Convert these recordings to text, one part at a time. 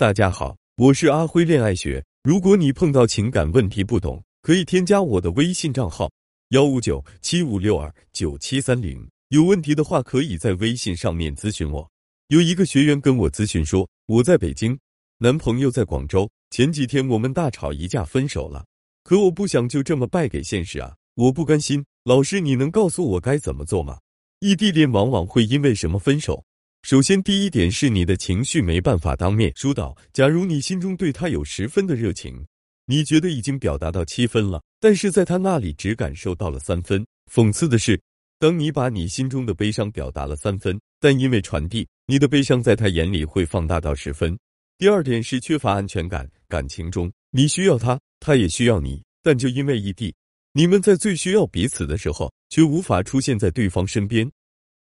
大家好，我是阿辉恋爱学。如果你碰到情感问题不懂，可以添加我的微信账号幺五九七五六二九七三零。有问题的话，可以在微信上面咨询我。有一个学员跟我咨询说，我在北京，男朋友在广州，前几天我们大吵一架，分手了。可我不想就这么败给现实啊，我不甘心。老师，你能告诉我该怎么做吗？异地恋往往会因为什么分手？首先，第一点是你的情绪没办法当面疏导。假如你心中对他有十分的热情，你觉得已经表达到七分了，但是在他那里只感受到了三分。讽刺的是，当你把你心中的悲伤表达了三分，但因为传递，你的悲伤在他眼里会放大到十分。第二点是缺乏安全感，感情中你需要他，他也需要你，但就因为异地，你们在最需要彼此的时候，却无法出现在对方身边。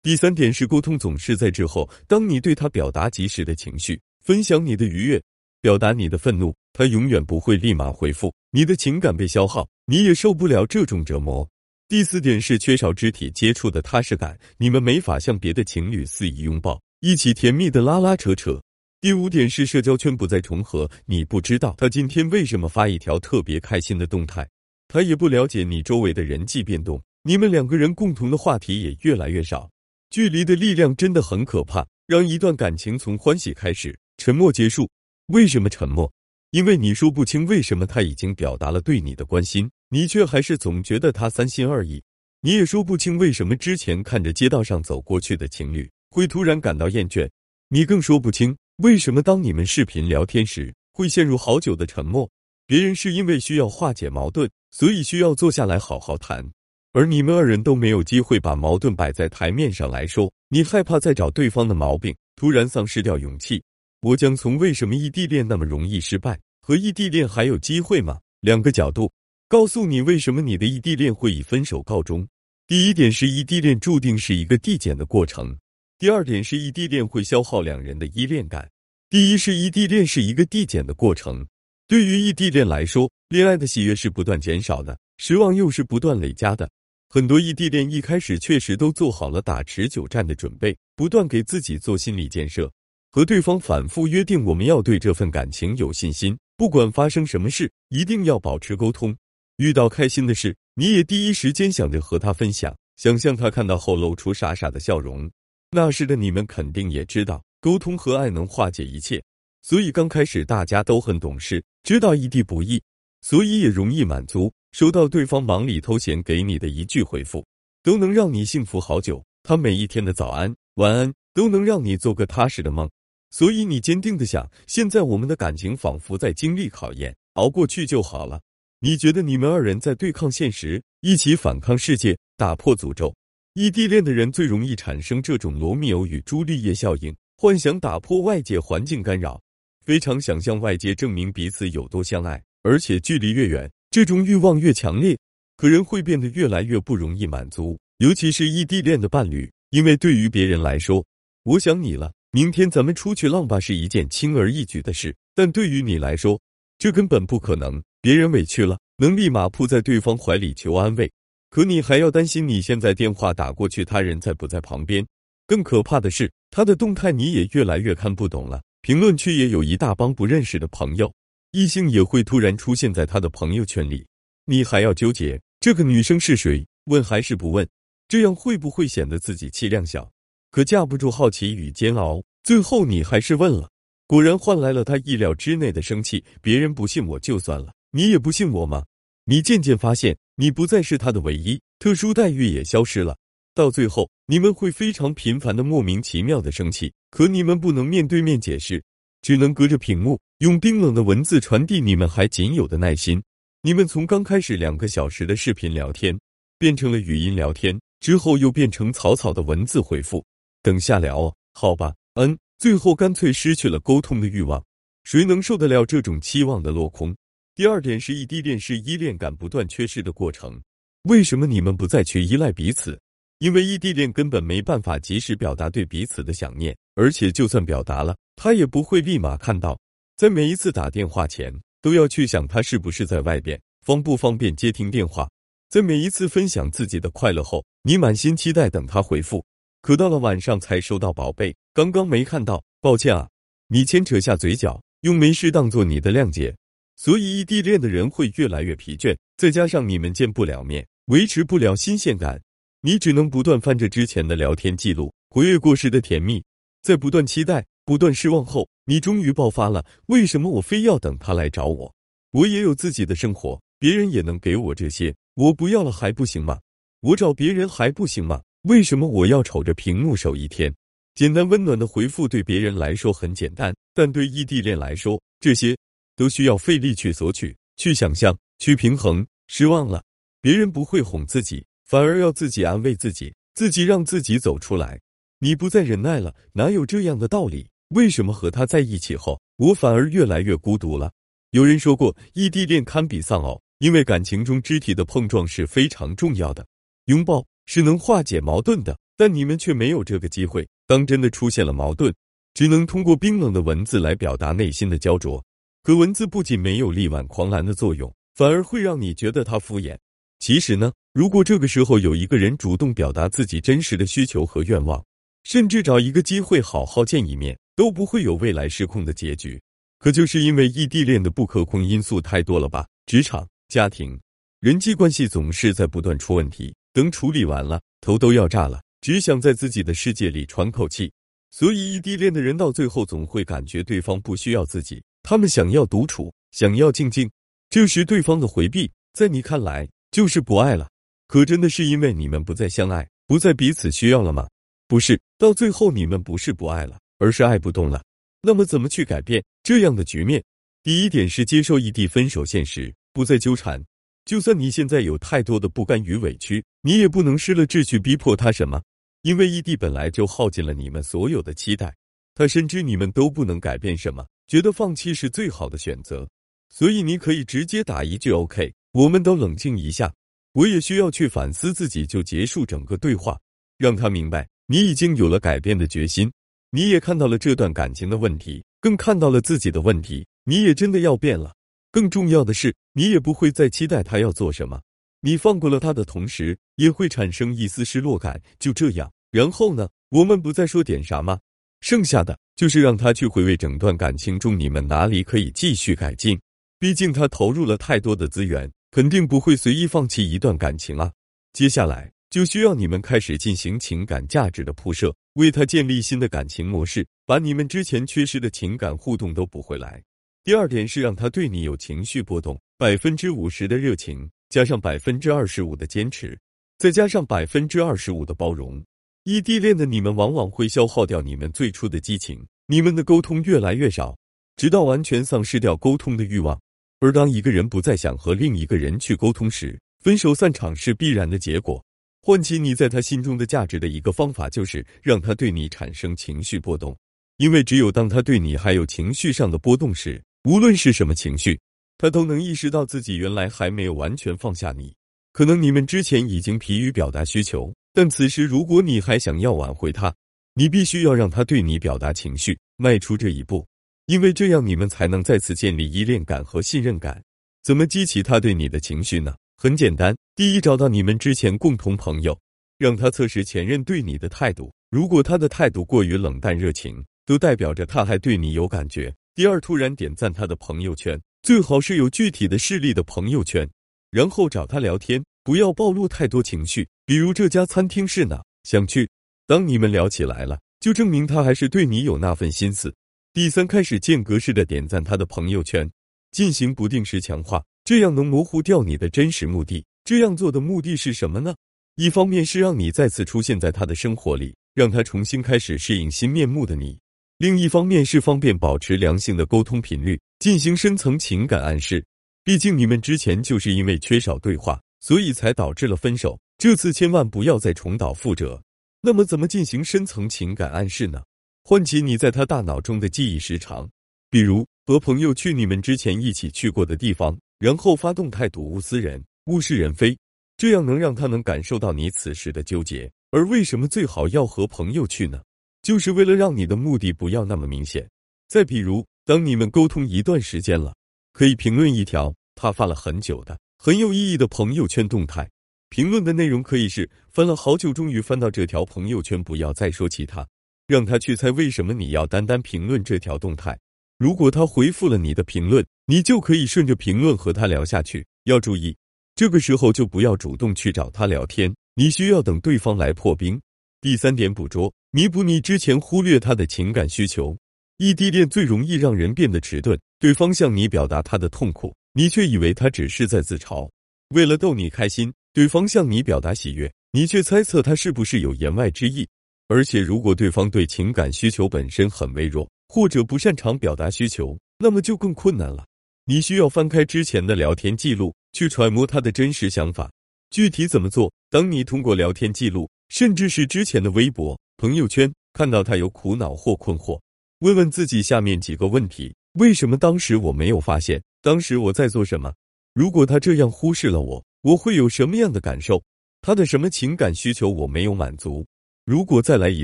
第三点是沟通总是在滞后。当你对他表达及时的情绪，分享你的愉悦，表达你的愤怒，他永远不会立马回复。你的情感被消耗，你也受不了这种折磨。第四点是缺少肢体接触的踏实感，你们没法像别的情侣肆意拥抱，一起甜蜜的拉拉扯扯。第五点是社交圈不再重合，你不知道他今天为什么发一条特别开心的动态，他也不了解你周围的人际变动，你们两个人共同的话题也越来越少。距离的力量真的很可怕，让一段感情从欢喜开始，沉默结束。为什么沉默？因为你说不清为什么他已经表达了对你的关心，你却还是总觉得他三心二意。你也说不清为什么之前看着街道上走过去的情侣会突然感到厌倦，你更说不清为什么当你们视频聊天时会陷入好久的沉默。别人是因为需要化解矛盾，所以需要坐下来好好谈。而你们二人都没有机会把矛盾摆在台面上来说，你害怕再找对方的毛病，突然丧失掉勇气。我将从为什么异地恋那么容易失败和异地恋还有机会吗两个角度，告诉你为什么你的异地恋会以分手告终。第一点是异地恋注定是一个递减的过程，第二点是异地恋会消耗两人的依恋感。第一是异地恋是一个递减的过程，对于异地恋来说，恋爱的喜悦是不断减少的，失望又是不断累加的。很多异地恋一开始确实都做好了打持久战的准备，不断给自己做心理建设，和对方反复约定我们要对这份感情有信心，不管发生什么事，一定要保持沟通。遇到开心的事，你也第一时间想着和他分享，想象他看到后露出傻傻的笑容。那时的你们肯定也知道，沟通和爱能化解一切，所以刚开始大家都很懂事，知道异地不易，所以也容易满足。收到对方忙里偷闲给你的一句回复，都能让你幸福好久。他每一天的早安、晚安都能让你做个踏实的梦。所以你坚定的想，现在我们的感情仿佛在经历考验，熬过去就好了。你觉得你们二人在对抗现实，一起反抗世界，打破诅咒。异地恋的人最容易产生这种罗密欧与朱丽叶效应，幻想打破外界环境干扰，非常想向外界证明彼此有多相爱，而且距离越远。这种欲望越强烈，可人会变得越来越不容易满足，尤其是异地恋的伴侣，因为对于别人来说，我想你了，明天咱们出去浪吧是一件轻而易举的事，但对于你来说，这根本不可能。别人委屈了，能立马扑在对方怀里求安慰，可你还要担心你现在电话打过去，他人在不在旁边？更可怕的是，他的动态你也越来越看不懂了，评论区也有一大帮不认识的朋友。异性也会突然出现在他的朋友圈里，你还要纠结这个女生是谁？问还是不问？这样会不会显得自己气量小？可架不住好奇与煎熬，最后你还是问了，果然换来了他意料之内的生气。别人不信我就算了，你也不信我吗？你渐渐发现，你不再是他的唯一，特殊待遇也消失了。到最后，你们会非常频繁的莫名其妙的生气，可你们不能面对面解释。只能隔着屏幕用冰冷的文字传递你们还仅有的耐心。你们从刚开始两个小时的视频聊天，变成了语音聊天，之后又变成草草的文字回复。等下聊哦，好吧，嗯，最后干脆失去了沟通的欲望。谁能受得了这种期望的落空？第二点是异地恋是依恋感不断缺失的过程。为什么你们不再去依赖彼此？因为异地恋根本没办法及时表达对彼此的想念，而且就算表达了，他也不会立马看到。在每一次打电话前，都要去想他是不是在外边，方不方便接听电话。在每一次分享自己的快乐后，你满心期待等他回复，可到了晚上才收到“宝贝，刚刚没看到，抱歉啊。”你牵扯下嘴角，用没事当做你的谅解，所以异地恋的人会越来越疲倦。再加上你们见不了面，维持不了新鲜感，你只能不断翻着之前的聊天记录，回味过时的甜蜜，在不断期待、不断失望后，你终于爆发了。为什么我非要等他来找我？我也有自己的生活，别人也能给我这些，我不要了还不行吗？我找别人还不行吗？为什么我要瞅着屏幕守一天？简单温暖的回复对别人来说很简单，但对异地恋来说，这些都需要费力去索取、去想象、去平衡。失望了，别人不会哄自己，反而要自己安慰自己，自己让自己走出来。你不再忍耐了，哪有这样的道理？为什么和他在一起后，我反而越来越孤独了？有人说过，异地恋堪比丧偶，因为感情中肢体的碰撞是非常重要的，拥抱是能化解矛盾的，但你们却没有这个机会。当真的出现了矛盾，只能通过冰冷的文字来表达内心的焦灼。可文字不仅没有力挽狂澜的作用，反而会让你觉得他敷衍。其实呢，如果这个时候有一个人主动表达自己真实的需求和愿望，甚至找一个机会好好见一面，都不会有未来失控的结局。可就是因为异地恋的不可控因素太多了吧？职场、家庭、人际关系总是在不断出问题，等处理完了，头都要炸了。只想在自己的世界里喘口气，所以异地恋的人到最后总会感觉对方不需要自己，他们想要独处，想要静静。这时对方的回避，在你看来就是不爱了。可真的是因为你们不再相爱，不再彼此需要了吗？不是，到最后你们不是不爱了，而是爱不动了。那么怎么去改变这样的局面？第一点是接受异地分手现实，不再纠缠。就算你现在有太多的不甘与委屈，你也不能失了志去逼迫他什么。因为异地本来就耗尽了你们所有的期待，他深知你们都不能改变什么，觉得放弃是最好的选择，所以你可以直接打一句 “OK”。我们都冷静一下，我也需要去反思自己，就结束整个对话，让他明白你已经有了改变的决心，你也看到了这段感情的问题，更看到了自己的问题，你也真的要变了。更重要的是，你也不会再期待他要做什么。你放过了他的同时，也会产生一丝失落感。就这样，然后呢？我们不再说点啥吗？剩下的就是让他去回味整段感情中你们哪里可以继续改进。毕竟他投入了太多的资源，肯定不会随意放弃一段感情啊。接下来就需要你们开始进行情感价值的铺设，为他建立新的感情模式，把你们之前缺失的情感互动都补回来。第二点是让他对你有情绪波动，百分之五十的热情。加上百分之二十五的坚持，再加上百分之二十五的包容，异地恋的你们往往会消耗掉你们最初的激情，你们的沟通越来越少，直到完全丧失掉沟通的欲望。而当一个人不再想和另一个人去沟通时，分手散场是必然的结果。唤起你在他心中的价值的一个方法，就是让他对你产生情绪波动，因为只有当他对你还有情绪上的波动时，无论是什么情绪。他都能意识到自己原来还没有完全放下你，可能你们之前已经疲于表达需求，但此时如果你还想要挽回他，你必须要让他对你表达情绪，迈出这一步，因为这样你们才能再次建立依恋感和信任感。怎么激起他对你的情绪呢？很简单，第一，找到你们之前共同朋友，让他测试前任对你的态度，如果他的态度过于冷淡热情，都代表着他还对你有感觉。第二，突然点赞他的朋友圈。最好是有具体的事例的朋友圈，然后找他聊天，不要暴露太多情绪。比如这家餐厅是哪，想去。当你们聊起来了，就证明他还是对你有那份心思。第三，开始间隔式的点赞他的朋友圈，进行不定时强化，这样能模糊掉你的真实目的。这样做的目的是什么呢？一方面是让你再次出现在他的生活里，让他重新开始适应新面目的你。另一方面是方便保持良性的沟通频率，进行深层情感暗示。毕竟你们之前就是因为缺少对话，所以才导致了分手。这次千万不要再重蹈覆辙。那么怎么进行深层情感暗示呢？唤起你在他大脑中的记忆时长，比如和朋友去你们之前一起去过的地方，然后发动态睹物思人，物是人非，这样能让他能感受到你此时的纠结。而为什么最好要和朋友去呢？就是为了让你的目的不要那么明显。再比如，当你们沟通一段时间了，可以评论一条他发了很久的很有意义的朋友圈动态。评论的内容可以是翻了好久，终于翻到这条朋友圈，不要再说其他，让他去猜为什么你要单单评论这条动态。如果他回复了你的评论，你就可以顺着评论和他聊下去。要注意，这个时候就不要主动去找他聊天，你需要等对方来破冰。第三点，捕捉、弥补你之前忽略他的情感需求。异地恋最容易让人变得迟钝，对方向你表达他的痛苦，你却以为他只是在自嘲。为了逗你开心，对方向你表达喜悦，你却猜测他是不是有言外之意。而且，如果对方对情感需求本身很微弱，或者不擅长表达需求，那么就更困难了。你需要翻开之前的聊天记录，去揣摩他的真实想法。具体怎么做？当你通过聊天记录，甚至是之前的微博、朋友圈，看到他有苦恼或困惑，问问自己下面几个问题：为什么当时我没有发现？当时我在做什么？如果他这样忽视了我，我会有什么样的感受？他的什么情感需求我没有满足？如果再来一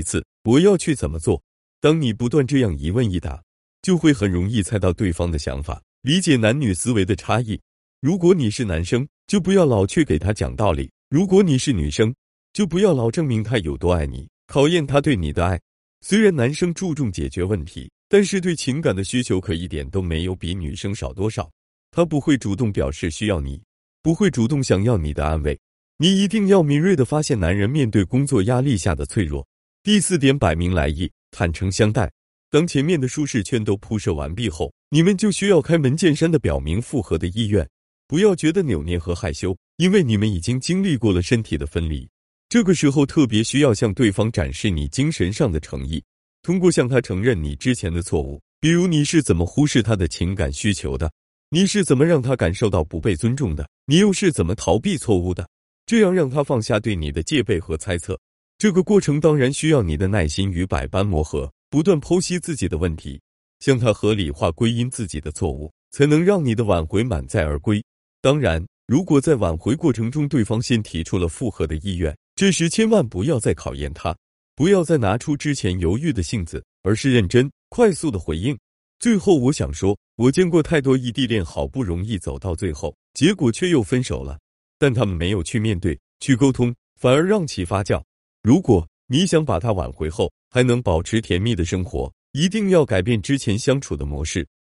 次，我要去怎么做？当你不断这样一问一答，就会很容易猜到对方的想法，理解男女思维的差异。如果你是男生，就不要老去给他讲道理；如果你是女生，就不要老证明他有多爱你，考验他对你的爱。虽然男生注重解决问题，但是对情感的需求可一点都没有比女生少多少。他不会主动表示需要你，不会主动想要你的安慰。你一定要敏锐的发现男人面对工作压力下的脆弱。第四点，摆明来意。坦诚相待。当前面的舒适圈都铺设完毕后，你们就需要开门见山的表明复合的意愿，不要觉得扭捏和害羞，因为你们已经经历过了身体的分离。这个时候特别需要向对方展示你精神上的诚意，通过向他承认你之前的错误，比如你是怎么忽视他的情感需求的，你是怎么让他感受到不被尊重的，你又是怎么逃避错误的，这样让他放下对你的戒备和猜测。这个过程当然需要你的耐心与百般磨合，不断剖析自己的问题，向他合理化归因自己的错误，才能让你的挽回满载而归。当然，如果在挽回过程中对方先提出了复合的意愿，这时千万不要再考验他，不要再拿出之前犹豫的性子，而是认真快速的回应。最后，我想说，我见过太多异地恋好不容易走到最后，结果却又分手了，但他们没有去面对、去沟通，反而让其发酵。如果你想把它挽回后还能保持甜蜜的生活，一定要改变之前相处的模式。